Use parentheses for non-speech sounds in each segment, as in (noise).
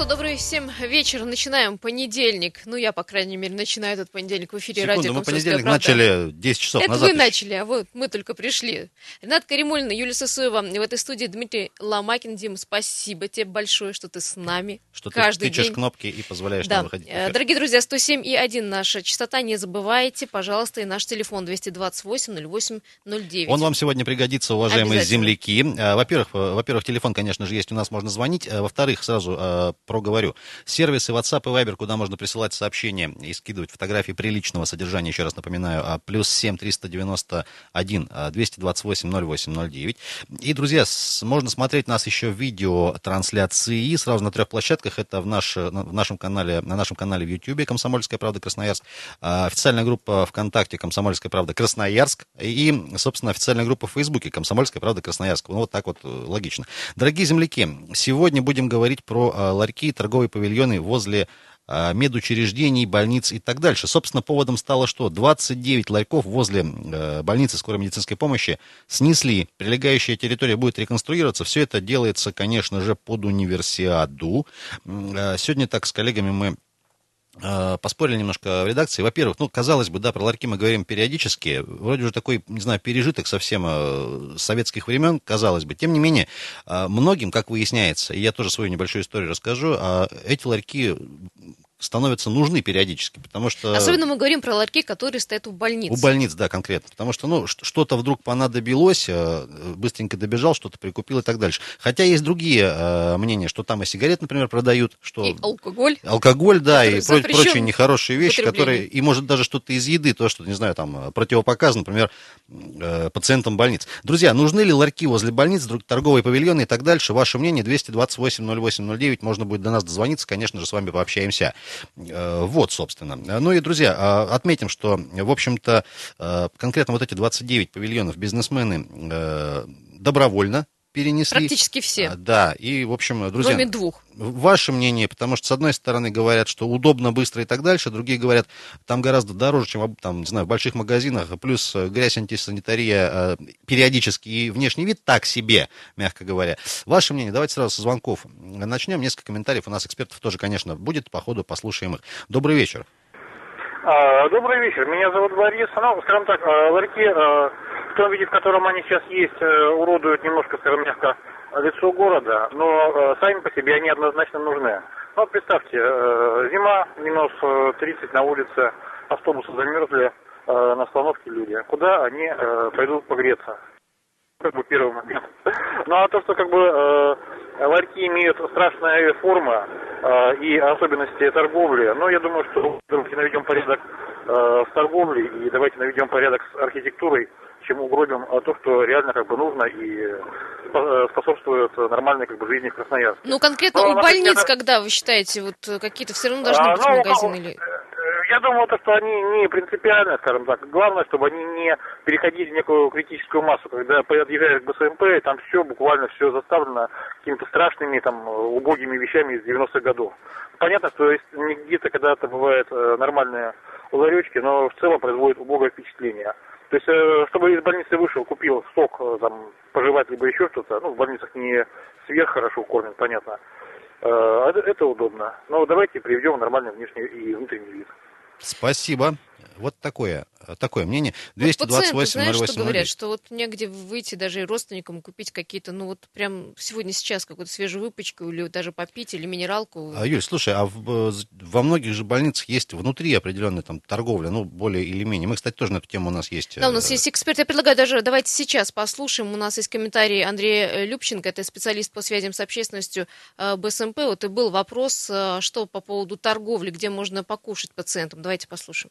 Что, добрый всем вечер. Начинаем понедельник. Ну, я, по крайней мере, начинаю этот понедельник в эфире Секунду, радио мы «Комсомольская понедельник правда». начали 10 часов Это назад. вы еще. начали, а вот мы только пришли. Ренат Каримулина, Юлия Сысоева. И в этой студии Дмитрий Ломакин. Дим, спасибо тебе большое, что ты с нами Что ты каждый тычешь день. кнопки и позволяешь Да. нам выходить. Э. Дорогие друзья, 107 и 1 наша частота. Не забывайте, пожалуйста, и наш телефон 228 08 09. Он вам сегодня пригодится, уважаемые земляки. Э, Во-первых, во-первых, телефон, конечно же, есть, у нас можно звонить. Э, Во-вторых, сразу проговорю. Сервисы WhatsApp и Viber, куда можно присылать сообщения и скидывать фотографии приличного содержания, еще раз напоминаю, а, плюс 7 391 а, 228 08 09. И, друзья, можно смотреть нас еще в видеотрансляции сразу на трех площадках. Это в, наш, на- в нашем канале, на нашем канале в YouTube «Комсомольская правда Красноярск», а, официальная группа ВКонтакте «Комсомольская правда Красноярск» и, собственно, официальная группа в Фейсбуке «Комсомольская правда Красноярск». Ну, вот так вот э, логично. Дорогие земляки, сегодня будем говорить про а, ларьки, торговые павильоны возле а, медучреждений, больниц и так дальше. Собственно, поводом стало что? 29 ларьков возле э, больницы скорой медицинской помощи снесли. Прилегающая территория будет реконструироваться. Все это делается, конечно же, под универсиаду. Э, Сегодня так с коллегами мы поспорили немножко в редакции. Во-первых, ну, казалось бы, да, про ларьки мы говорим периодически. Вроде уже такой, не знаю, пережиток совсем э, советских времен, казалось бы. Тем не менее, э, многим, как выясняется, и я тоже свою небольшую историю расскажу, эти ларьки становятся нужны периодически, потому что... Особенно мы говорим про ларьки, которые стоят у больниц. У больниц, да, конкретно. Потому что, ну, что-то вдруг понадобилось, э, быстренько добежал, что-то прикупил и так дальше. Хотя есть другие э, мнения, что там и сигарет, например, продают, что... И алкоголь. Алкоголь, да, и про- прочие нехорошие вещи, которые, и может даже что-то из еды, то, что, не знаю, там, противопоказано, например, э, пациентам больниц. Друзья, нужны ли ларьки возле больниц, торговые павильоны и так дальше? Ваше мнение 228-08-09, можно будет до нас дозвониться, конечно же, с вами пообщаемся. Э, Вот, собственно. Ну и, друзья, э, отметим, что, в общем-то, э, конкретно вот эти 29 павильонов бизнесмены э, добровольно перенесли. Практически все. А, Да, и, в общем, друзья... Кроме двух. Ваше мнение, потому что, с одной стороны, говорят, что удобно, быстро и так дальше, другие говорят, там гораздо дороже, чем, там, не знаю, в больших магазинах, плюс э, грязь, антисанитария, э, периодически и внешний вид так себе, мягко говоря. Ваше мнение, давайте сразу со звонков начнем. Несколько комментариев у нас экспертов тоже, конечно, будет, по ходу послушаем их. Добрый вечер. А, Добрый вечер. Меня зовут Борис. Ну, скажем так, ларьки а, в том виде, в котором они сейчас есть, э, уродуют немножко, скажем мягко, лицо города, но э, сами по себе они однозначно нужны. Ну, представьте, э, зима, минус э, 30 на улице, автобусы замерзли, на остановке люди. Куда они пойдут погреться? как бы первый момент. (laughs) Ну а то, что как бы ларьки имеют страшные формы э, и особенности торговли, ну я думаю, что давайте наведем порядок с торговлей и давайте наведем порядок с архитектурой, чем угробим э, то, что реально как бы нужно и э, э, способствует нормальной как бы жизни в Красноярске. Ну, конкретно Ну, у больниц, это- когда вы считаете, вот э, какие-то все равно должны А, быть ну, магазины или... Я думаю, то, что они не принципиально, скажем так. Главное, чтобы они не переходили в некую критическую массу. Когда подъезжаешь к БСМП, и там все, буквально все заставлено какими-то страшными, там, убогими вещами из 90-х годов. Понятно, что где-то когда-то бывают нормальные ларечки, но в целом производит убогое впечатление. То есть, э, чтобы из больницы вышел, купил сок, э, там, пожевать, либо еще что-то, ну, в больницах не сверх хорошо кормят, понятно. Э, Это, это удобно. Но давайте приведем нормальный внешний и внутренний вид. Спасибо. Вот такое, э, такое мнение. Вот пациенты, 228 знаешь, что 08 говорят, что вот негде выйти даже и родственникам купить какие-то, ну вот прям сегодня сейчас какую-то свежую выпечку или даже попить, или минералку. А, Юль, слушай, а в- э, во многих же больницах есть внутри определенная там торговля, ну, более или менее. Мы, кстати, тоже на эту тему у нас есть. Да, у нас э, есть эксперт. Я предлагаю даже давайте сейчас послушаем. У нас есть комментарий Андрея Любченко, это специалист по связям с общественностью БСМП. Вот и был вопрос, что по поводу торговли, где можно покушать пациентам. Давайте послушаем.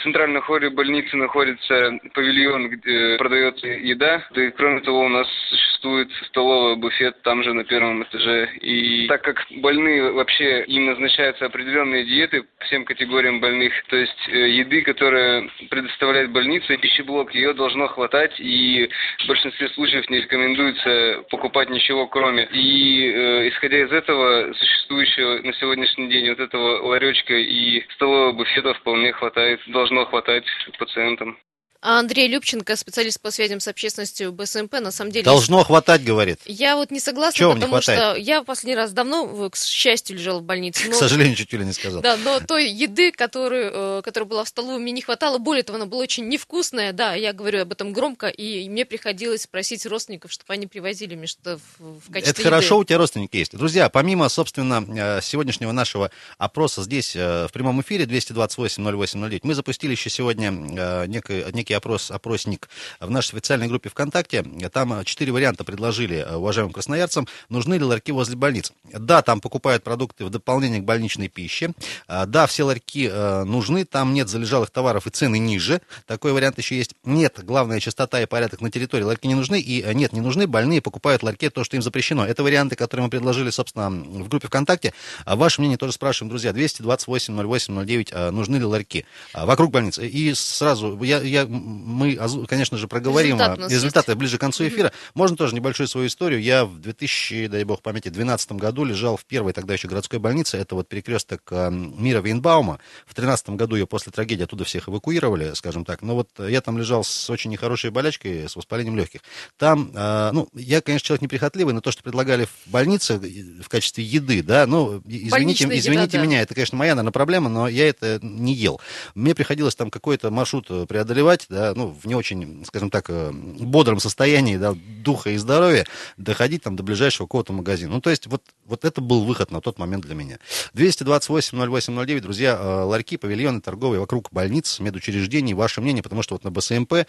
В центральном хоре больницы находится павильон, где продается еда. Да и кроме того, у нас существует столовая, буфет там же на первом этаже. И так как больные вообще им назначаются определенные диеты всем категориям больных, то есть э, еды, которая предоставляет больница, пищеблок, ее должно хватать, и в большинстве случаев не рекомендуется покупать ничего кроме. И э, исходя из этого, существующего на сегодняшний день вот этого ларечка и столового буфета вполне хватает, должно хватать пациентам. А Андрей Любченко, специалист по связям с общественностью БСМП, на самом деле... Должно хватать, говорит. Я вот не согласна, Чего не потому что хватает? я последний раз давно, к счастью, лежала в больнице. К но- сожалению, чуть ли не сказал. Да, но той еды, которую, э, которая была в столовой, мне не хватало. Более того, она была очень невкусная. Да, я говорю об этом громко, и мне приходилось просить родственников, чтобы они привозили мне что-то в, в качестве Это хорошо, еды. у тебя родственники есть. Друзья, помимо, собственно, э, сегодняшнего нашего опроса здесь, э, в прямом эфире 228-08-09, мы запустили еще сегодня э, некий, некий опрос, опросник в нашей официальной группе ВКонтакте. Там э, четыре варианта предложили э, уважаемым красноярцам. Нужны ли ларьки возле больниц? Да, там покупают продукты в дополнение к больничной пище. А, Да, все ларьки э, нужны, там нет залежалых товаров и цены ниже. Такой вариант еще есть. Нет, главная чистота и порядок на территории. Ларьки не нужны. И э, нет, не нужны. Больные покупают ларьки, то, что им запрещено. Это варианты, которые мы предложили, собственно, в группе ВКонтакте. А ваше мнение тоже спрашиваем, друзья. 228 08 09. а, Нужны ли ларьки вокруг больниц? И сразу, я, я, мы, конечно же, проговорим Результат результаты ближе к концу эфира. Можно тоже небольшую свою историю. Я в 2000, дай бог памяти, 2012 году лежал в первой тогда еще городской больнице. Это вот перекресток э, Мира Вейнбаума. В 2013 году ее после трагедии оттуда всех эвакуировали, скажем так. Но вот я там лежал с очень нехорошей болячкой, с воспалением легких. Там, э, ну, я, конечно, человек неприхотливый, но то, что предлагали в больнице э, в качестве еды, да, ну, извините, Больничная еда, извините да. меня, это, конечно, моя, наверное, проблема, но я это не ел. Мне приходилось там какой-то маршрут преодолевать, да, ну, в не очень, скажем так, э, бодром состоянии, да, духа и здоровья, доходить там до ближайшего какого-то магазина. Ну, то есть, вот, вот это был выход на тот момент для меня. 228-08-09, друзья, э, ларьки, павильоны торговые вокруг больниц, медучреждений, ваше мнение, потому что вот на БСМП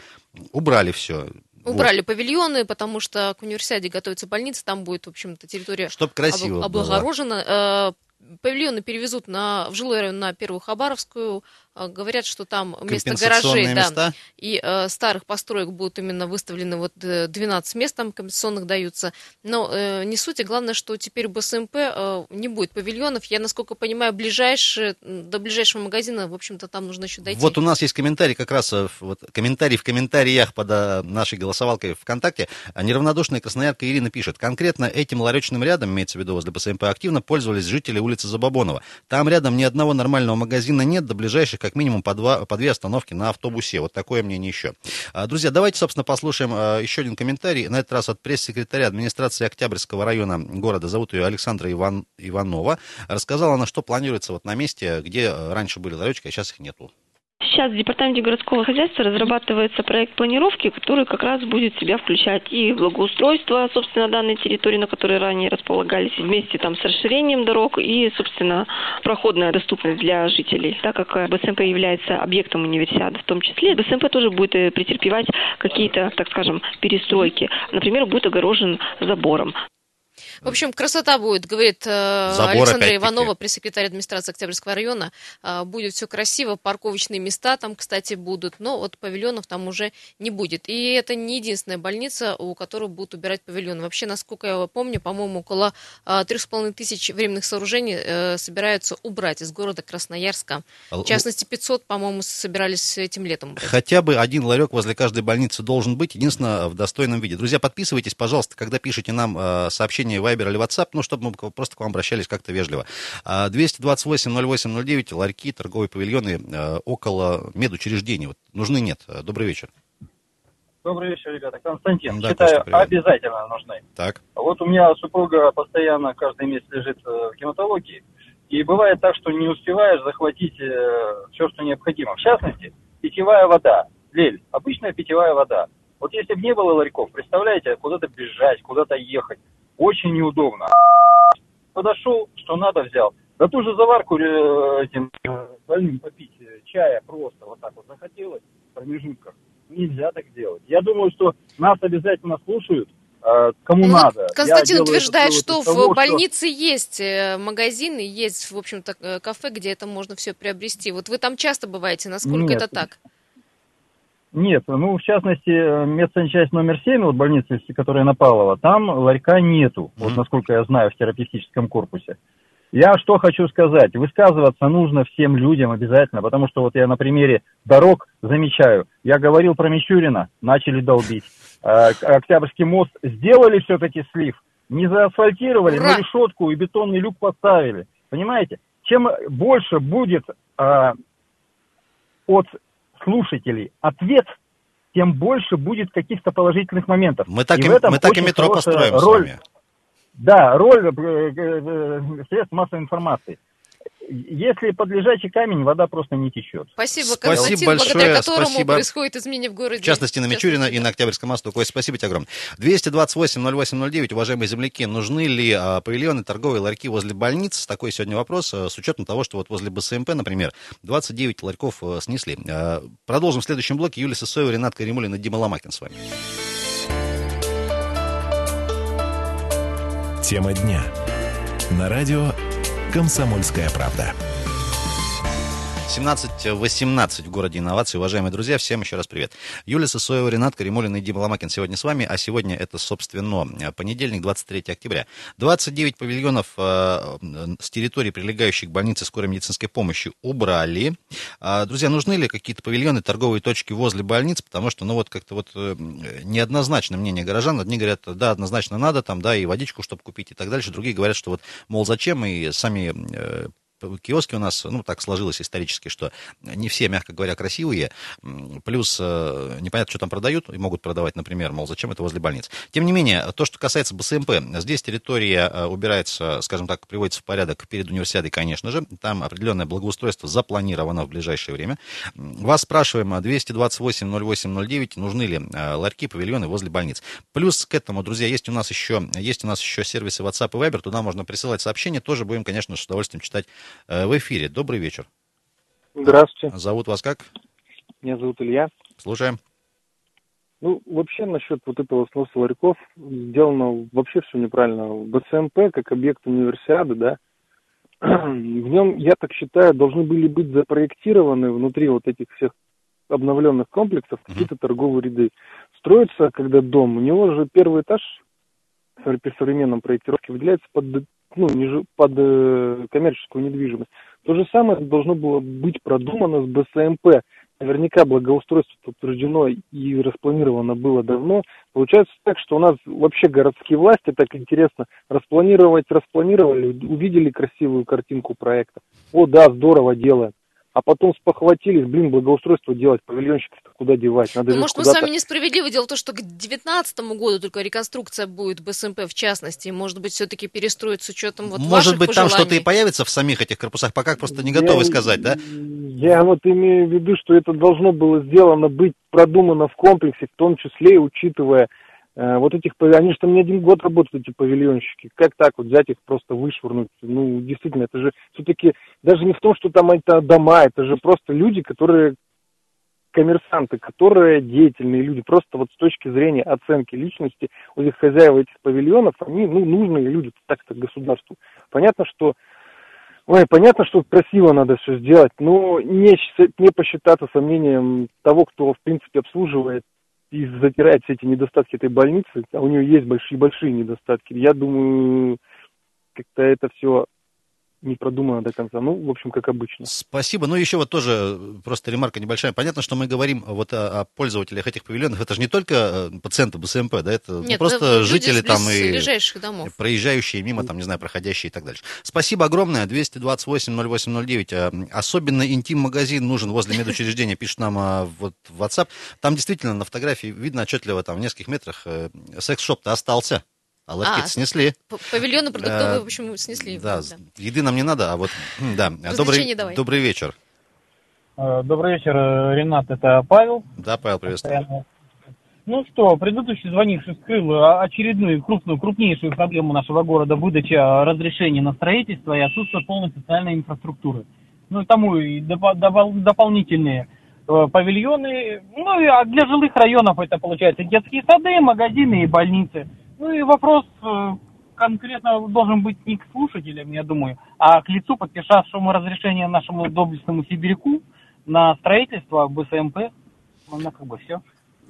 убрали все. Убрали павильоны, потому что к универсиаде готовится больница, там будет, в общем-то, территория Чтоб красиво об- было. облагорожена. Э, Павильоны перевезут на, в жилой район на Первую Хабаровскую. Э, Говорят, что там вместо гаражей да, места. и э, старых построек будут именно выставлены вот э, 12 мест там компенсационных даются. Но э, не суть, а главное, что теперь в БСМП э, не будет павильонов. Я, насколько понимаю, ближайшие, до ближайшего магазина, в общем-то, там нужно еще дойти. Вот у нас есть комментарий как раз, э, вот, комментарий в комментариях под э, нашей голосовалкой ВКонтакте. А Неравнодушная красноярка Ирина пишет. Конкретно этим ларечным рядом, имеется в виду возле БСМП, активно пользовались жители улицы Забабонова. Там рядом ни одного нормального магазина нет, до ближайших как минимум по, два, по две остановки на автобусе. Вот такое мнение еще. А, Друзья, давайте, собственно, послушаем э, еще один комментарий. На этот раз от пресс-секретаря администрации Октябрьского района города. Зовут ее Александра Иван, Иванова. Рассказала она, что планируется вот на месте, где э, раньше были ларечки, а сейчас их нету. Сейчас в Департаменте городского хозяйства разрабатывается проект планировки, который как раз будет в себя включать и благоустройство, собственно, данной территории, на которой ранее располагались, вместе там с расширением дорог и, собственно, проходная доступность для жителей. Так как э, БСМП является объектом универсиады в том числе, БСМП тоже будет э, претерпевать какие-то, так скажем, перестройки. Например, будет огорожен забором. В общем, красота будет, говорит э, Забор Александра. Иванова, пресс-секретарь администрации Октябрьского района. Э, будет все красиво, парковочные места там, кстати, будут, но вот павильонов там уже не будет. И это не единственная больница, у которой будут убирать павильоны. Вообще, насколько я помню, по-моему, около э, трех с половиной тысяч временных сооружений э, собираются убрать из города Красноярска. В частности, 500, по-моему, собирались этим летом. убрать. Хотя бы один ларек возле каждой больницы должен быть, единственное, в достойном виде. Друзья, подписывайтесь, пожалуйста, когда пишете нам э, сообщение Viber или WhatsApp, ну, чтобы мы просто к вам обращались как-то вежливо. А, 228-08-09, ларьки, торговые павильоны э, около медучреждений. Вот, нужны, нет? Э, Добрый вечер. Добрый вечер, ребята. Константин. Да, Считаю, Костя, обязательно нужны. Так. Вот у меня супруга постоянно каждый месяц лежит э, в гематологии. И бывает так, что не успеваешь захватить все, что необходимо. В частности, питьевая вода. Лель, обычная питьевая вода. Вот если бы не было ларьков, представляете, куда-то бежать, куда-то ехать. Очень неудобно. Подошел, что надо взял. Да ту же заварку э, этим э, больным попить э, чая просто вот так вот захотелось в промежутках. Нельзя так делать. Я думаю, что нас обязательно слушают, кому Ну, надо. Константин Я утверждает, что вывод в того, больнице есть э, магазины, есть, в общем-то, кафе, где это можно все приобрести. Вот вы там часто бываете, насколько Нет. это так? Нет, ну, в частности, э, медсанчасть номер 7, вот больница, которая на Павлова, там ларька нету, вот Мгм. насколько я знаю, в терапевтическом корпусе. Я что хочу сказать, высказываться нужно всем людям обязательно, потому что вот я на примере дорог замечаю. Я говорил про Мичурина, начали долбить. К- (laughs) Октябрьский мост сделали все-таки слив, не заасфальтировали, Ура! но решетку и бетонный люк поставили. Понимаете? Чем больше будет э, от слушателей ответ тем больше будет каких-то положительных моментов. Мы так и, и, мы так и метро построим роль, с вами. Да, роль э, э, средств массовой информации если под лежачий камень, вода просто не течет. Спасибо, спасибо большое, благодаря которому спасибо. происходит изменение в городе. В частности, на Мичурина и на Октябрьском мосту. Кость, спасибо тебе огромное. 228-08-09, уважаемые земляки, нужны ли а, павильоны, торговые ларьки возле больниц? Такой сегодня вопрос, а, с учетом того, что вот возле БСМП, например, 29 ларьков а, снесли. А, продолжим в следующем блоке. Юлия Сысоева, Ренат Каримулин и Дима Ломакин с вами. Тема дня. На радио «Комсомольская правда». 17-18 в городе инноваций. Уважаемые друзья, всем еще раз привет. Юлия Сысоева, Ренат Каримулин и Дима Ломакин сегодня с вами, а сегодня это, собственно, понедельник, 23 октября. 29 павильонов э, с территории, прилегающих к больнице скорой медицинской помощи, убрали. Э, друзья, нужны ли какие-то павильоны, торговые точки возле больниц? Потому что, ну вот как-то вот э, неоднозначно мнение горожан. Одни говорят, да, однозначно надо, там, да, и водичку, чтобы купить и так дальше. Другие говорят, что вот, мол, зачем, и сами э, киоски у нас, ну, так сложилось исторически, что не все, мягко говоря, красивые, плюс э, непонятно, что там продают, и могут продавать, например, мол, зачем это возле больниц. Тем не менее, то, что касается БСМП, здесь территория э, убирается, скажем так, приводится в порядок перед универсиадой, конечно же, там определенное благоустройство запланировано в ближайшее время. Вас спрашиваем 228-08-09, нужны ли э, ларьки, павильоны возле больниц. Плюс к этому, друзья, есть у нас еще, есть у нас еще сервисы WhatsApp и Viber, туда можно присылать сообщения, тоже будем, конечно, с удовольствием читать в эфире. Добрый вечер. Здравствуйте. Зовут вас как? Меня зовут Илья. Слушаем. Ну, вообще, насчет вот этого сноса ларьков, сделано вообще все неправильно. БСМП, как объект универсиады, да, (clears throat) в нем, я так считаю, должны были быть запроектированы внутри вот этих всех обновленных комплексов какие-то торговые ряды. Строится, когда дом, у него же первый этаж при современном проектировке выделяется под ну, под э, коммерческую недвижимость. То же самое должно было быть продумано с БСМП. Наверняка благоустройство утверждено и распланировано было давно. Получается так, что у нас вообще городские власти, так интересно, распланировать распланировали, увидели красивую картинку проекта. О, да, здорово делаем а потом спохватились, блин, благоустройство делать, павильонщиков куда девать? Надо ну, может, мы с вами несправедливы. Дело в том, что к 2019 году только реконструкция будет БСМП в частности. Может быть, все-таки перестроить с учетом вот Может быть, пожеланий. там что-то и появится в самих этих корпусах, пока просто не готовы я, сказать, да? Я вот имею в виду, что это должно было сделано быть продумано в комплексе, в том числе и учитывая вот этих, они же там не один год работают, эти павильонщики. Как так вот взять их просто вышвырнуть? Ну, действительно, это же все-таки даже не в том, что там это дома, это же просто люди, которые коммерсанты, которые деятельные люди, просто вот с точки зрения оценки личности, у этих хозяев этих павильонов, они, ну, нужные люди так-то государству. Понятно, что Ой, понятно, что красиво надо все сделать, но не, не посчитаться сомнением того, кто, в принципе, обслуживает и затирает все эти недостатки этой больницы, а у нее есть большие-большие недостатки. Я думаю, как-то это все не продумано до конца. Ну, в общем, как обычно. Спасибо. Ну, еще вот тоже э, просто ремарка небольшая. Понятно, что мы говорим вот о, о пользователях этих павильонов. Это же не только э, пациенты БСМП, да, это ну, Нет, ну, просто это жители там и домов. проезжающие мимо, там, не знаю, проходящие и так дальше. Спасибо огромное. 228-08-09. Э, особенно интим-магазин нужен возле медучреждения, пишет нам вот в WhatsApp. Там действительно на фотографии видно отчетливо, там в нескольких метрах секс-шоп-то остался. А ларьки а, снесли. Павильоны продуктовые, в общем, снесли. Да, да, еды нам не надо, а вот, да. Добрый, давай. добрый вечер. Э, добрый вечер, э, Ренат, это Павел. Да, Павел, приветствую. Ну что, предыдущий звонивший скрыл очередную крупную, крупнейшую проблему нашего города выдача разрешения на строительство и отсутствие полной социальной инфраструктуры. Ну и тому и доп- доп- дополнительные павильоны. Ну и а для жилых районов это получается детские сады, магазины и больницы. Ну и вопрос э, конкретно должен быть не к слушателям, я думаю, а к лицу, подписавшему разрешение нашему доблестному сибиряку на строительство БСМП. Ну, как бы все.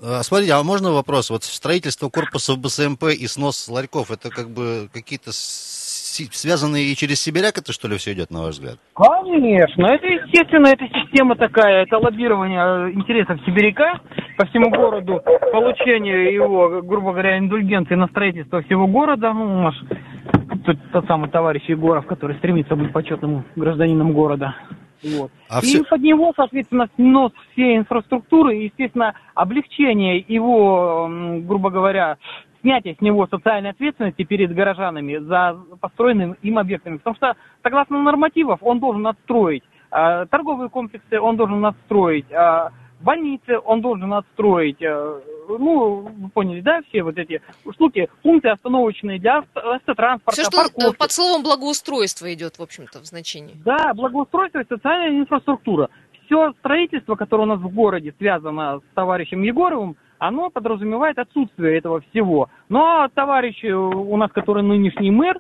А, смотрите, а можно вопрос? Вот строительство корпуса БСМП и снос ларьков, это как бы какие-то связанные и через сибиряк это что ли все идет, на ваш взгляд? Конечно, это естественно, это система такая, это лоббирование э, интересов сибиряка по всему городу, получение его, грубо говоря, индульгенции на строительство всего города. Ну, наш тот, тот самый товарищ Егоров, который стремится быть почетным гражданином города. Вот. А и все- под него, соответственно, снос всей инфраструктуры и, естественно, облегчение его, грубо говоря, снятие с него социальной ответственности перед горожанами за построенным им объектами. Потому что, согласно нормативов, он должен отстроить э, торговые комплексы, он должен отстроить э, больницы, он должен отстроить, э, ну, вы поняли, да, все вот эти штуки, пункты остановочные для авто- автотранспорта, Все, что э, парковки. под словом благоустройство идет, в общем-то, в значении. Да, благоустройство и социальная инфраструктура. Все строительство, которое у нас в городе связано с товарищем Егоровым, оно подразумевает отсутствие этого всего. Но товарищ э, у нас, который нынешний мэр,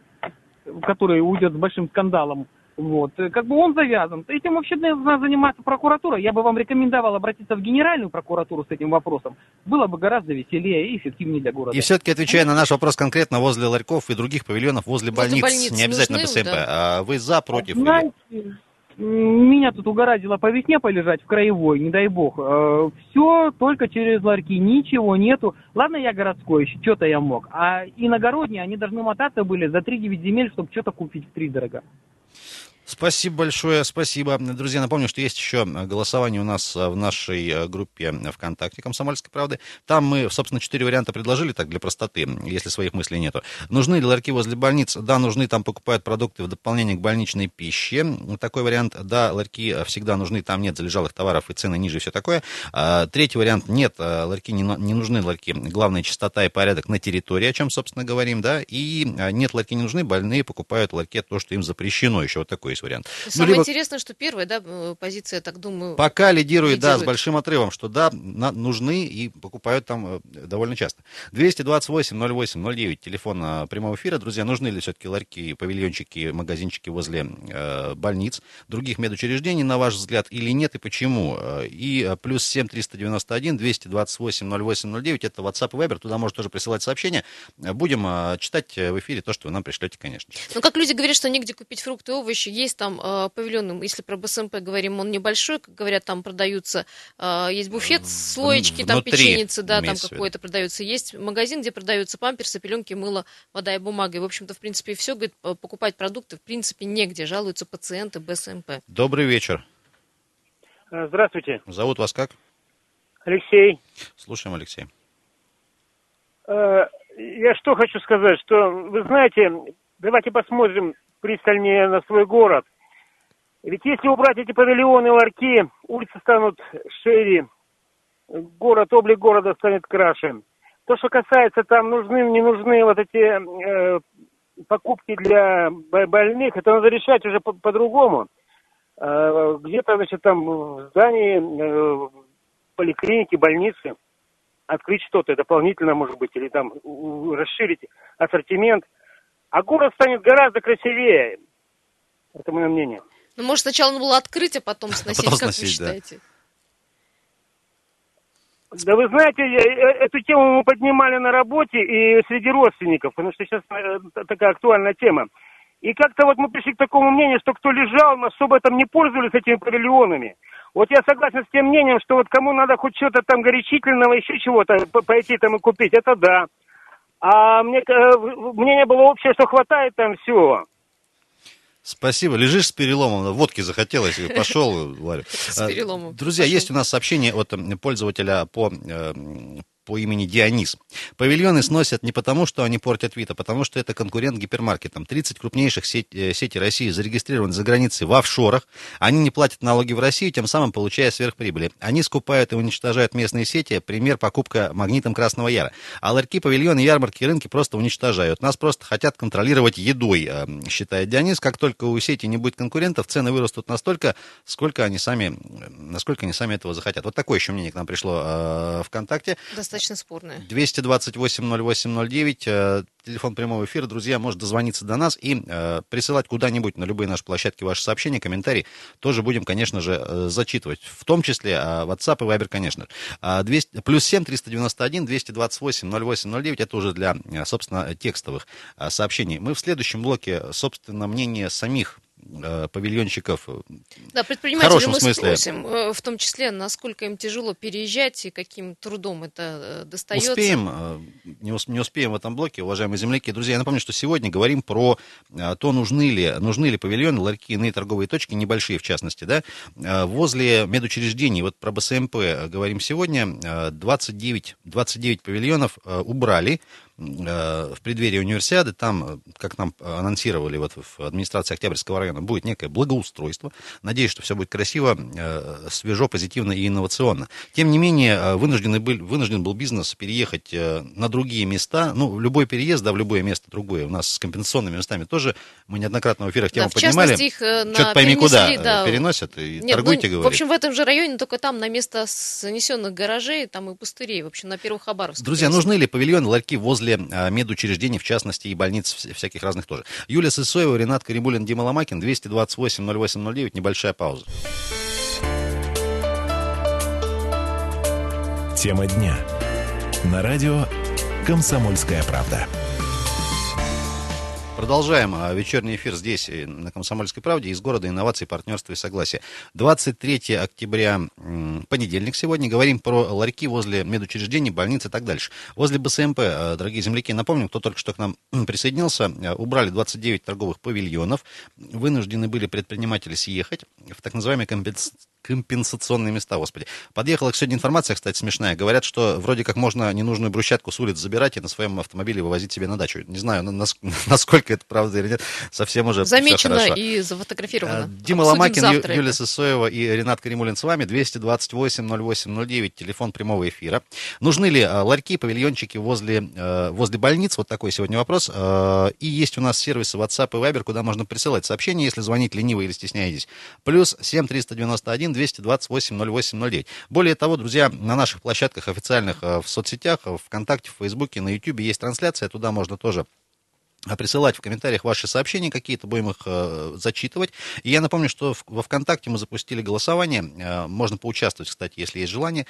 который уйдет с большим скандалом, вот, э, как бы он завязан. Этим вообще должна заниматься прокуратура. Я бы вам рекомендовал обратиться в Генеральную прокуратуру с этим вопросом. Было бы гораздо веселее и эффективнее для города. И все-таки отвечая на наш вопрос конкретно возле ларьков и других павильонов, возле Возле больниц, больниц не обязательно нужны, БСМП, да. а вы за, против? или- Знаете, м, меня тут угораздило по весне полежать в краевой, не дай бог. Все только через ларьки, ничего нету. Ладно, я городской, еще что-то я мог. А иногородние, они должны мотаться были за 3-9 земель, чтобы что-то купить в три дорого. Спасибо большое, спасибо. Друзья, напомню, что есть еще голосование у нас э, в нашей э, группе ВКонтакте «Комсомольской правды». Там мы, собственно, четыре варианта предложили, так, для простоты, если своих мыслей нету. Нужны ли ларьки возле больниц? Да, нужны, там покупают продукты в дополнение к больничной пище. Такой вариант, да, ларьки всегда нужны, там нет залежалых товаров и цены ниже и все такое. А, Третий вариант, нет, э, ларьки не, не нужны, ларьки. Главное, чистота и порядок на территории, о чем, собственно, говорим, да. И нет, ларьки не нужны, больные покупают ларьки, то, что им запрещено. Еще вот такой есть вариант. Ну, Самое либо- интересное, что первая, да, э, позиция, я так думаю, Пока лидирует, да, с лидирует. большим отрывом, что да, на- нужны и покупают там э, довольно часто. 228-08-09, телефон э, прямого эфира. Друзья, нужны ли все-таки ларьки, павильончики, магазинчики возле э, больниц, других медучреждений, на ваш взгляд, или нет, и почему? И плюс 7 391 228 08 09, это WhatsApp и Viber, туда можно тоже присылать сообщения. Будем читать в эфире то, что вы нам пришлете, конечно. Ну, как люди говорят, что негде купить фрукты и овощи, есть там э, павильон, если про БСМП говорим, он небольшой, как говорят, там продаются, э, есть буфет, слоечки, там печеницы, да, там какое-то продается, есть магазин, где продаются памперсы, пеленки, мыло, вода и бумага. И, в общем-то, в принципе, все, говорит, э, покупать продукты, в принципе, негде, жалуются пациенты БСМП. Добрый вечер. Э, Здравствуйте, Зовут вас как? Алексей. Слушаем, Алексей. Э, Я что хочу сказать, что, вы знаете, давайте посмотрим пристальнее на свой город. Ведь если убрать эти павильоны, ларьки, улицы станут шире, город, облик города станет краше. То, что касается там нужны, не нужны вот эти э, покупки для бо- больных, это надо решать уже по- по-другому. Э, где-то, значит, там в здании э, поликлиники, больницы открыть что-то дополнительно, может быть, или там расширить ассортимент. А город станет гораздо красивее. Это мое мнение. Ну, может, сначала надо было открыть, а потом сносить, потом как вы сносить, да. считаете? Да вы знаете, я- э, эту тему мы поднимали на работе и среди родственников, потому что сейчас э, такая актуальная тема. И как-то вот мы пришли к такому мнению, что кто лежал, мы особо там не пользовались этими павильонами. Вот я согласен с тем мнением, что вот кому надо хоть что-то там горячительного, еще чего-то пойти там и купить, это да. А мне, э, в- мнение было общее, что хватает там всего. Спасибо. Лежишь с переломом, водки захотелось, пошел, Варя. С переломом. Друзья, Пошел. есть у нас сообщение от пользователя по, э, по имени Дионис. Павильоны сносят не потому, что они портят вид, а потому, что это конкурент гипермаркетам. 30 крупнейших сеть, э, сетей России зарегистрированы за границей в офшорах. Они не платят налоги в Россию, тем самым получая сверхприбыли. Они скупают и уничтожают местные сети. Пример покупка магнитом Красного Яра. А ларьки, павильоны, ярмарки, рынки просто уничтожают. Нас просто хотят контролировать едой, э, считает Дионис. Как только у сети не будет конкурентов, цены вырастут настолько, сколько они сами, э, насколько они сами этого захотят. Вот такое еще мнение к нам пришло э, ВКонтакте. Спорное. 228-08-09, э, телефон прямого эфира. Друзья, может дозвониться до нас и э, присылать куда-нибудь на любые наши площадки ваши сообщения, комментарии. Тоже будем, конечно же, э, зачитывать. В том числе э, WhatsApp и Viber, конечно. А, 200, плюс 7 391 228 08 09. Это уже для, собственно, текстовых сообщений. Мы в следующем блоке, собственно, мнение самих павильонщиков. Да, предпринимателей мы смысле. спросим, э, в том числе, насколько им тяжело переезжать и каким трудом это достается. Успеем, не, не успеем в этом блоке, уважаемые земляки. Друзья, я напомню, что сегодня говорим про то, нужны ли, нужны ли павильоны, ларьки, иные торговые точки, небольшие в частности, да, возле медучреждений. Вот про БСМП говорим сегодня. 29, 29 павильонов убрали Э, в преддверии универсиады, там, как нам анонсировали вот в администрации Октябрьского района, будет некое благоустройство. Надеюсь, что все будет красиво, э, свежо, позитивно и инновационно. Тем не менее, э, вынуждены был, вынужден был бизнес переехать на другие места. Ну, любой переезд, да, в любое место другое. У нас с компенсационными местами тоже мы неоднократно в эфирах тему да, поднимали. их Что-то пойми куда да. переносят и Нет, торгуйте, ну, говорит. В общем, в этом же районе, только там на место снесенных гаражей, там и пустырей, в общем, на Первых Хабаровских. Друзья, нужны ли павильоны, ларьки возле возле а, медучреждений, в частности, и больниц всяких разных тоже. Юлия Сысоева, Ренат Карибулин, Дима Ломакин, 228 08 небольшая пауза. Тема дня. На радио «Комсомольская правда». Продолжаем а, вечерний эфир здесь, на «Комсомольской правде», из города инноваций, партнерства и согласия. 23 октября, понедельник сегодня, говорим про ларьки возле медучреждений, больниц и так дальше. Возле БСМП, а, дорогие земляки, напомним, кто только что к нам присоединился, а, убрали 29 торговых павильонов, вынуждены были предприниматели съехать в так называемый компенс компенсационные места, господи. Подъехала сегодня информация, кстати, смешная. Говорят, что вроде как можно ненужную брусчатку с улиц забирать и на своем автомобиле вывозить себе на дачу. Не знаю, (laughs) насколько это правда или нет. Совсем уже Замечено и зафотографировано. А, Дима Ломакин, Юлия Сысоева и Ренат Каримулин с вами. 228-08-09, телефон прямого эфира. Нужны ли а, ларьки, павильончики возле, а, возле больниц? Вот такой сегодня вопрос. И есть у нас сервисы WhatsApp и Viber, куда можно присылать сообщения, если звонить лениво или стесняетесь. Плюс 7 391 8 228 08 09. Более того, друзья, на наших площадках официальных э, в соцсетях, в ВКонтакте, в Фейсбуке, на Ютубе есть трансляция, туда можно тоже присылать в комментариях ваши сообщения какие-то, будем их э, зачитывать. И я напомню, что в, во ВКонтакте мы запустили голосование, э, можно поучаствовать, кстати, если есть желание.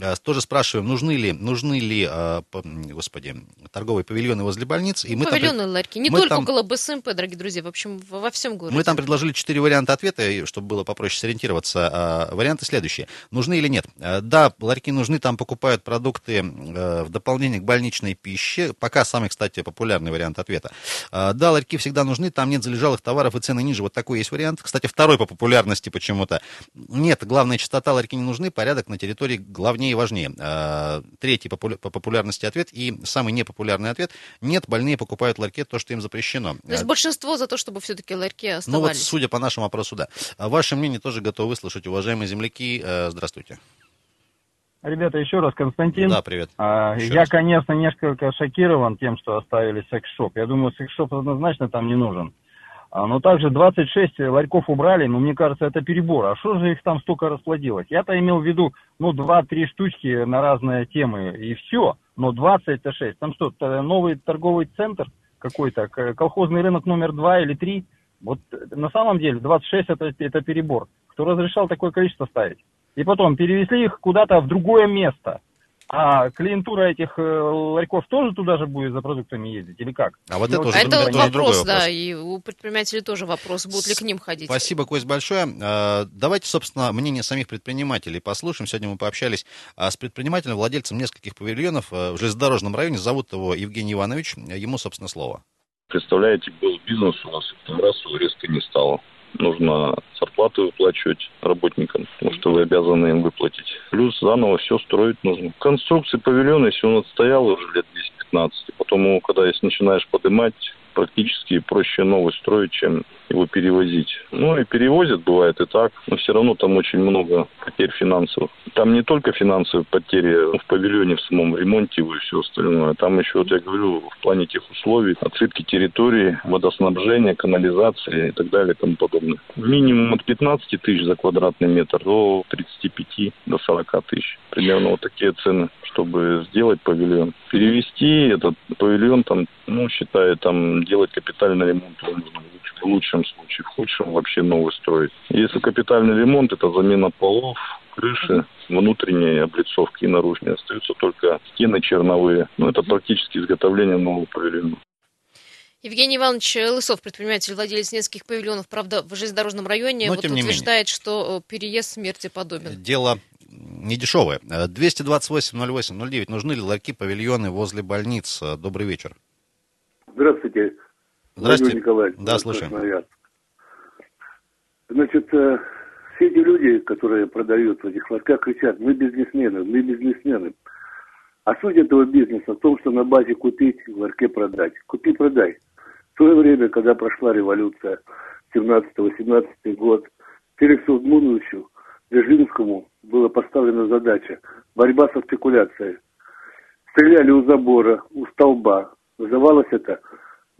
Э, тоже спрашиваем, нужны ли, нужны ли, э, по, господи, торговые павильоны возле больниц. И мы павильоны, там, ларьки, не только там, около БСМП, дорогие друзья, в общем, во всем городе. Мы там предложили четыре варианта ответа, чтобы было попроще сориентироваться. Э, варианты следующие. Нужны или нет? Э, да, ларьки нужны, там покупают продукты э, в дополнение к больничной пище. Пока самый, кстати, популярный вариант ответа. А, да, ларьки всегда нужны, там нет залежалых товаров и цены ниже. Вот такой есть вариант. Кстати, второй по популярности почему-то. Нет, главная частота ларьки не нужны, порядок на территории главнее и важнее. А, третий по популярности ответ и самый непопулярный ответ. Нет, больные покупают ларьки, то, что им запрещено. То есть большинство за то, чтобы все-таки ларьки оставались? Ну вот, судя по нашему опросу, да. Ваше мнение тоже готовы выслушать, уважаемые земляки. Здравствуйте. Ребята, еще раз, Константин. Да, привет. А, я, раз. конечно, несколько шокирован тем, что оставили секс-шоп. Я думаю, секс-шоп однозначно там не нужен. А, но также 26 ларьков убрали, но мне кажется, это перебор. А что же их там столько расплодилось? Я-то имел в виду, ну, 2-3 штучки на разные темы, и все. Но 20 это 6. Там что, новый торговый центр какой-то, колхозный рынок номер 2 или 3? Вот на самом деле 26 это, это перебор. Кто разрешал такое количество ставить? И потом перевезли их куда-то в другое место. А клиентура этих э, ларьков тоже туда же будет за продуктами ездить или как? А вот это, тоже, это вот вопрос, вопрос, да, и у предпринимателей тоже вопрос, будут ли к ним ходить. Спасибо, Кость, большое. А, давайте, собственно, мнение самих предпринимателей послушаем. Сегодня мы пообщались а, с предпринимателем, владельцем нескольких павильонов э, в железнодорожном районе. Зовут его Евгений Иванович. Ему, собственно, слово. Представляете, был бизнес у нас, в раз резко не стало нужно зарплаты выплачивать работникам, потому что вы обязаны им выплатить. Плюс заново все строить нужно. Конструкции павильона, если он отстоял уже лет 10-15, потом, когда если начинаешь поднимать, практически проще новый строить, чем его перевозить. Ну и перевозят, бывает и так, но все равно там очень много потерь финансовых. Там не только финансовые потери в павильоне, в самом ремонте и все остальное. Там еще, вот я говорю, в плане тех условий, отсыпки территории, водоснабжения, канализации и так далее и тому подобное. Минимум от 15 тысяч за квадратный метр до 35 до 40 тысяч. Примерно вот такие цены, чтобы сделать павильон. Перевести этот павильон, там, ну, считаю, там делать капитальный ремонт нужно в лучшем случае, в худшем вообще новый строить. Если капитальный ремонт, это замена полов, крыши, внутренней облицовки и наружной. Остаются только стены черновые. Ну, это практически изготовление нового павильона. Евгений Иванович Лысов, предприниматель, владелец нескольких павильонов, правда, в железнодорожном районе, Но, вот тем не утверждает, что э, переезд смерти подобен. Дело не дешевое. 228-08-09. Нужны ли ларьки, павильоны возле больниц? Добрый вечер. Здравствуйте. Владимир Николаевич. Да, слушаем. Красноярск. Значит, э, все эти люди, которые продают в этих ларьках, кричат, мы бизнесмены, мы бизнесмены. А суть этого бизнеса в том, что на базе купить, в ларьке продать. Купи-продай. В свое время, когда прошла революция, 17-18 год, Феликсу Удмуновичу Дзержинскому была поставлена задача борьба со спекуляцией. Стреляли у забора, у столба. Называлось это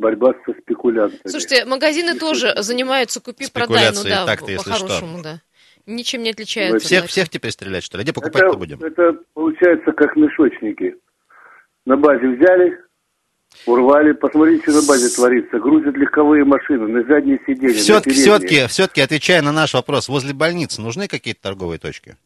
борьба со спекулянтами. Слушайте, магазины (laughs) тоже занимаются купи-продай, ну да, по-хорошему, что. да. Ничем не отличаются. Всех, ларьки. всех теперь стрелять, что ли? Где покупать-то будем? это получается как мешочники. На базе взяли, урвали. Посмотрите, что на базе творится. Грузят легковые машины на задние сиденья, Все-таки, все-таки, все-таки, отвечая на наш вопрос, возле больницы нужны какие-то торговые точки?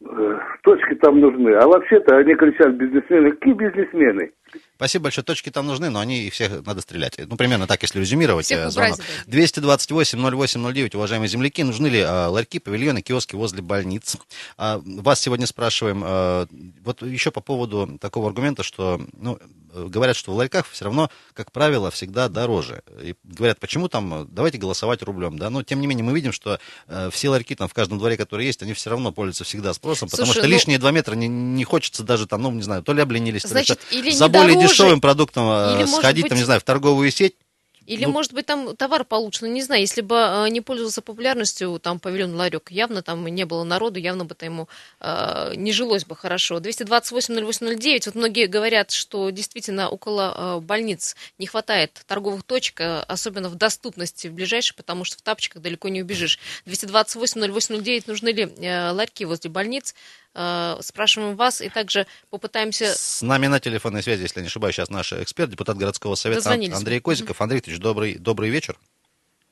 Э, Точки там нужны. А вообще-то они кричат бизнесмены. Какие бизнесмены? Спасибо большое. Точки там нужны, но они их всех надо стрелять. Ну, примерно так, если резюмировать. Всех э, звонок. 228-08-09, уважаемые земляки, нужны ли э, ларьки, павильоны, киоски возле больниц? А, вас сегодня спрашиваем, э, вот еще по поводу такого аргумента, что, ну, говорят, что в ларьках все равно, как правило, всегда дороже. И говорят, почему там, давайте голосовать рублем, да, но тем не менее мы видим, что э, все ларьки там в каждом дворе, которые есть, они все равно пользуются всегда спросом, потому Слушай, что ну- лишние два метра не, не хочется даже там, ну, не знаю, то ли обленились, то ли Значит, или за не более дешевым продуктом э, или, сходить, быть, там, не знаю, в торговую сеть, Или, Ну- может быть, там товар получше, ну, не знаю, если бы э, не пользовался популярностью, там, павильон ларек, явно там не было народу, явно бы там ему э, не жилось бы хорошо. 228-08-09, вот многие говорят, что действительно около э, больниц не хватает торговых точек, э, особенно в доступности в ближайшей, потому что в тапочках далеко не убежишь. 228-08-09, нужны ли э, ларьки возле больниц? Э, спрашиваем вас и также попытаемся... С нами на телефонной связи, если я не ошибаюсь, сейчас наш эксперт, депутат городского совета Дозвонились. Андрей Козиков. Андрей Викторович, добрый, добрый вечер.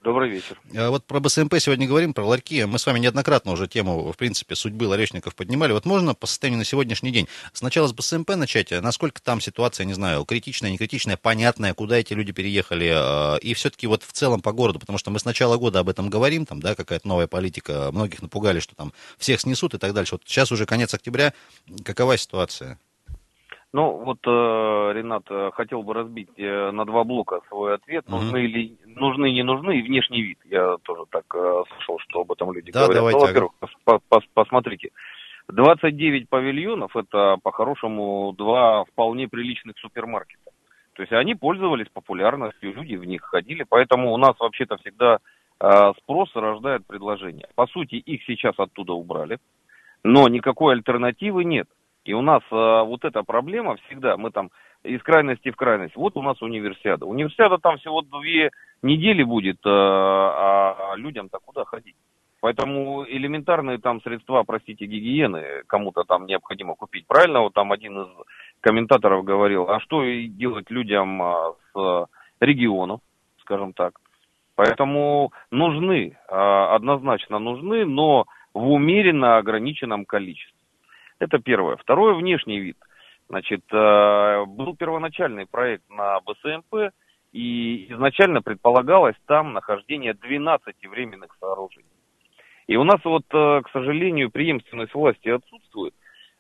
Добрый вечер. Э, Вот про БСМП сегодня говорим, про ларьки. Мы с вами неоднократно уже тему, в принципе, судьбы ларечников поднимали. Вот можно по состоянию на сегодняшний день сначала с БСМП начать, э, насколько там ситуация, не знаю, критичная, не критичная, понятная, куда эти люди переехали, э, и все-таки вот в целом по городу, потому что мы с начала года об этом говорим, там, да, какая-то новая политика, многих напугали, что там всех снесут и так дальше. Вот сейчас уже конец октября, какова ситуация? Ну, вот э, Ренат э, хотел бы разбить э, на два блока свой ответ. Нужны или нужны, не нужны, и внешний вид. Я тоже так слышал, что об этом люди Да, говорят. давайте, Ну, ага. во-первых, пос- пос- посмотрите. 29 павильонов это по-хорошему два вполне приличных супермаркета. То есть они пользовались популярностью, люди в них ходили, поэтому у нас вообще-то всегда спрос рождает предложение. По сути, их сейчас оттуда убрали, но никакой альтернативы нет. И у нас э, вот эта проблема всегда, мы там из крайности в крайность. Вот у нас универсиада. Универсиада там всего две недели будет, э, а людям-то куда ходить? Поэтому элементарные там средства, простите, гигиены кому-то там необходимо купить. Правильно, вот там один из комментаторов говорил, а что делать людям а, с регионов, скажем так. Поэтому нужны, а, однозначно нужны, но в умеренно ограниченном количестве. Это первое. Второе, внешний вид. Значит, э, был первоначальный проект на БСМП, и изначально предполагалось там нахождение 12 временных сооружений. И у нас вот, э, к сожалению, преемственность власти отсутствует.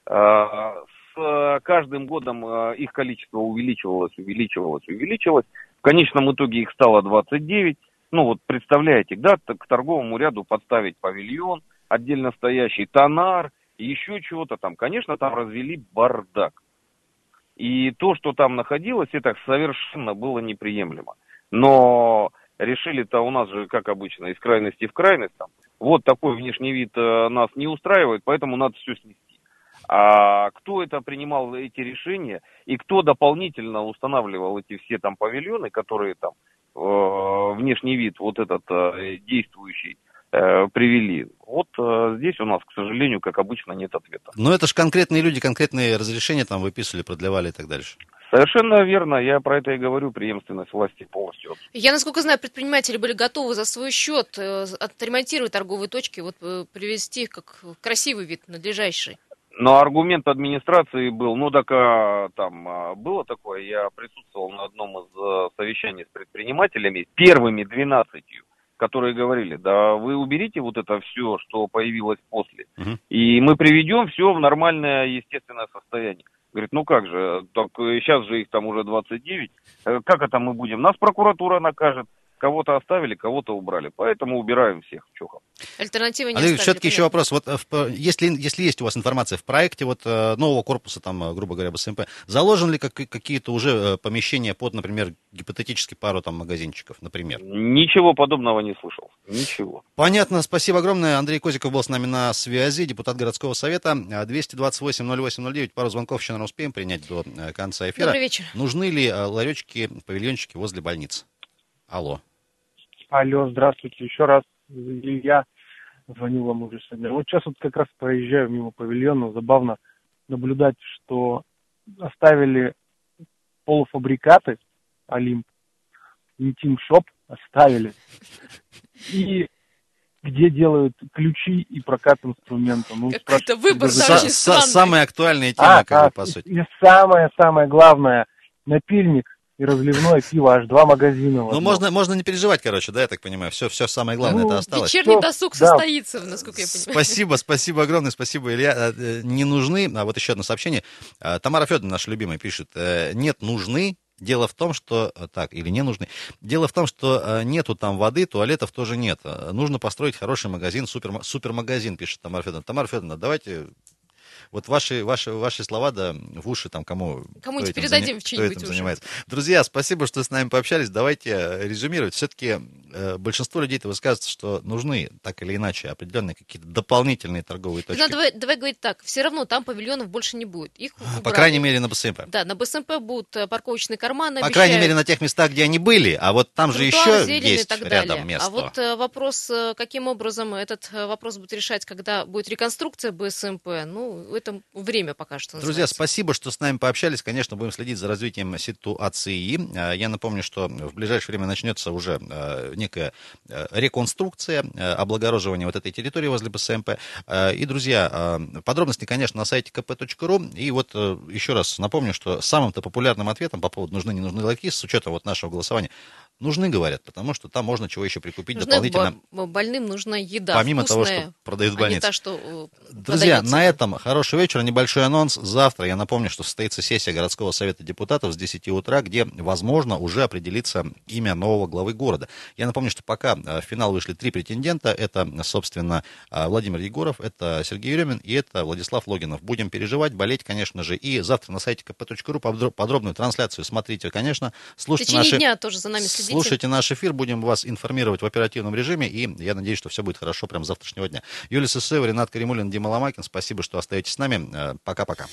Э, С каждым годом их количество увеличивалось, увеличивалось, увеличивалось. В конечном итоге их стало 29. Ну вот представляете, да, к торговому ряду подставить павильон, отдельно стоящий тонар, еще чего-то там. Конечно, там развели бардак. И то, что там находилось, это совершенно было неприемлемо. Но решили-то у нас же, как обычно, из крайности в крайность. Там, вот такой внешний вид э, нас не устраивает, поэтому надо все снести. А кто это принимал эти решения и кто дополнительно устанавливал эти все там павильоны, которые там э, внешний вид вот этот э, действующий привели. Вот э, здесь у нас, к сожалению, как обычно, нет ответа. Ну, это же конкретные люди, конкретные разрешения там выписывали, продлевали и так дальше. Совершенно верно, я про это и говорю, преемственность власти полностью. Я, насколько знаю, предприниматели были готовы за свой счет э, отремонтировать торговые точки, вот э, привести их как красивый вид, надлежащий. Но аргумент администрации был, ну так а, там а, было такое, я присутствовал на одном из а, совещаний с предпринимателями, первыми 12, которые говорили, да вы уберите вот это все, что появилось после, Мгм. и мы приведем все в нормальное естественное состояние. Говорит, ну как же, так сейчас же их там уже 29, э, как это мы будем? Нас прокуратура накажет, кого-то оставили, кого-то убрали, поэтому убираем всех, чё Альтернативы не Андрей, все-таки еще вопрос. Вот э, в п- если, если есть у вас информация в проекте вот э, нового корпуса, там, э, грубо говоря, БСМП, заложены ли как- какие-то уже э, помещения под, например, гипотетически пару там магазинчиков, например? Ничего подобного не слышал, ничего. Понятно, спасибо огромное. Андрей Козиков был с нами на связи, депутат городского совета. А, 228-08-09, пару звонков еще, наверное, успеем принять до э, конца эфира. Добрый вечер. Нужны ли э, ларечки, павильончики возле больниц? Алло. Алло, здравствуйте, еще раз. Илья, звоню вам уже сегодня. Вот сейчас вот как раз проезжаю мимо павильона, забавно наблюдать, что оставили полуфабрикаты Олимп, Интим Шоп оставили. И где делают ключи и прокат инструмента. Ну, Какой-то выбор даже- Са- очень странный. Самая актуальная тема, А, как бы, а, по сути. И самое-самое главное, напильник и разливное пиво, аж два магазина. Ну, можно, можно не переживать, короче, да, я так понимаю. Все, все самое главное, Ну, это осталось. Вечерний досуг Да. состоится, насколько я понимаю. Спасибо, спасибо огромное, спасибо, Илья. Э, э, Не нужны, а вот еще одно сообщение. А, Тамара Федоровна, наша любимая, пишет, э, нет, нужны. Дело в том, что... э, Так, или не нужны. Дело в том, что нету там воды, туалетов тоже нет. Нужно построить хороший магазин, супер, супермагазин, пишет Тамара Федоровна. Тамара Федоровна, давайте... Вот ваши, ваши, ваши слова, да, в уши там кому... Кому-нибудь передадим в чьи-нибудь уши. занимается. Друзья, спасибо, что с нами пообщались. Давайте э, резюмировать. Все-таки э, большинство людей-то высказывается, что нужны так или иначе определенные какие-то дополнительные торговые точки. Ну, давай, давай говорить так, все равно там павильонов больше не будет. Их По убрали. крайней мере, на БСМП. Да, на БСМП будут э, парковочные карманы. По крайней мере, на тех местах, где они были, а вот там же еще зелень есть так рядом далее. место. А вот э, вопрос, э, каким образом этот вопрос будет решать, когда будет реконструкция БСМП, ну, это время пока что Друзья, спасибо, что с нами пообщались. Конечно, будем следить за развитием ситуации. А, Я напомню, что в ближайшее время начнется уже э, некая э, реконструкция, облагороживание вот этой территории возле БСМП. И, друзья, подробности, конечно, на сайте kp.ru. И вот э, еще раз напомню, что самым-то популярным ответом по поводу нужны, не нужны ларьки, с учетом вот нашего голосования, нужны, говорят, потому что там можно чего еще прикупить Нужны дополнительно. бо- больным нужна еда Помимо того, вкусная, что продают в а больнице. та, что э, Друзья, продается. на этом хорошего вечера, небольшой анонс. Завтра, я напомню, что состоится сессия городского совета депутатов с 10 утра, где, возможно, уже определится имя нового главы города. Я напомню, что пока э, в финал вышли три претендента. Это, собственно, э, Владимир Егоров, это Сергей Еремин и это Владислав Логинов. Будем переживать, болеть, конечно же. И завтра на сайте kp.ru подро- подробную трансляцию смотрите, конечно. В Слушайте течение наши... дня тоже за нами следите. Слушайте наш эфир, будем вас информировать в оперативном режиме, и я надеюсь, что все будет хорошо прямо с завтрашнего дня. Юлия Сысоева, Ренат Каримулин, Дима Ломакин, спасибо, что остаетесь с нами. Э, Пока-пока.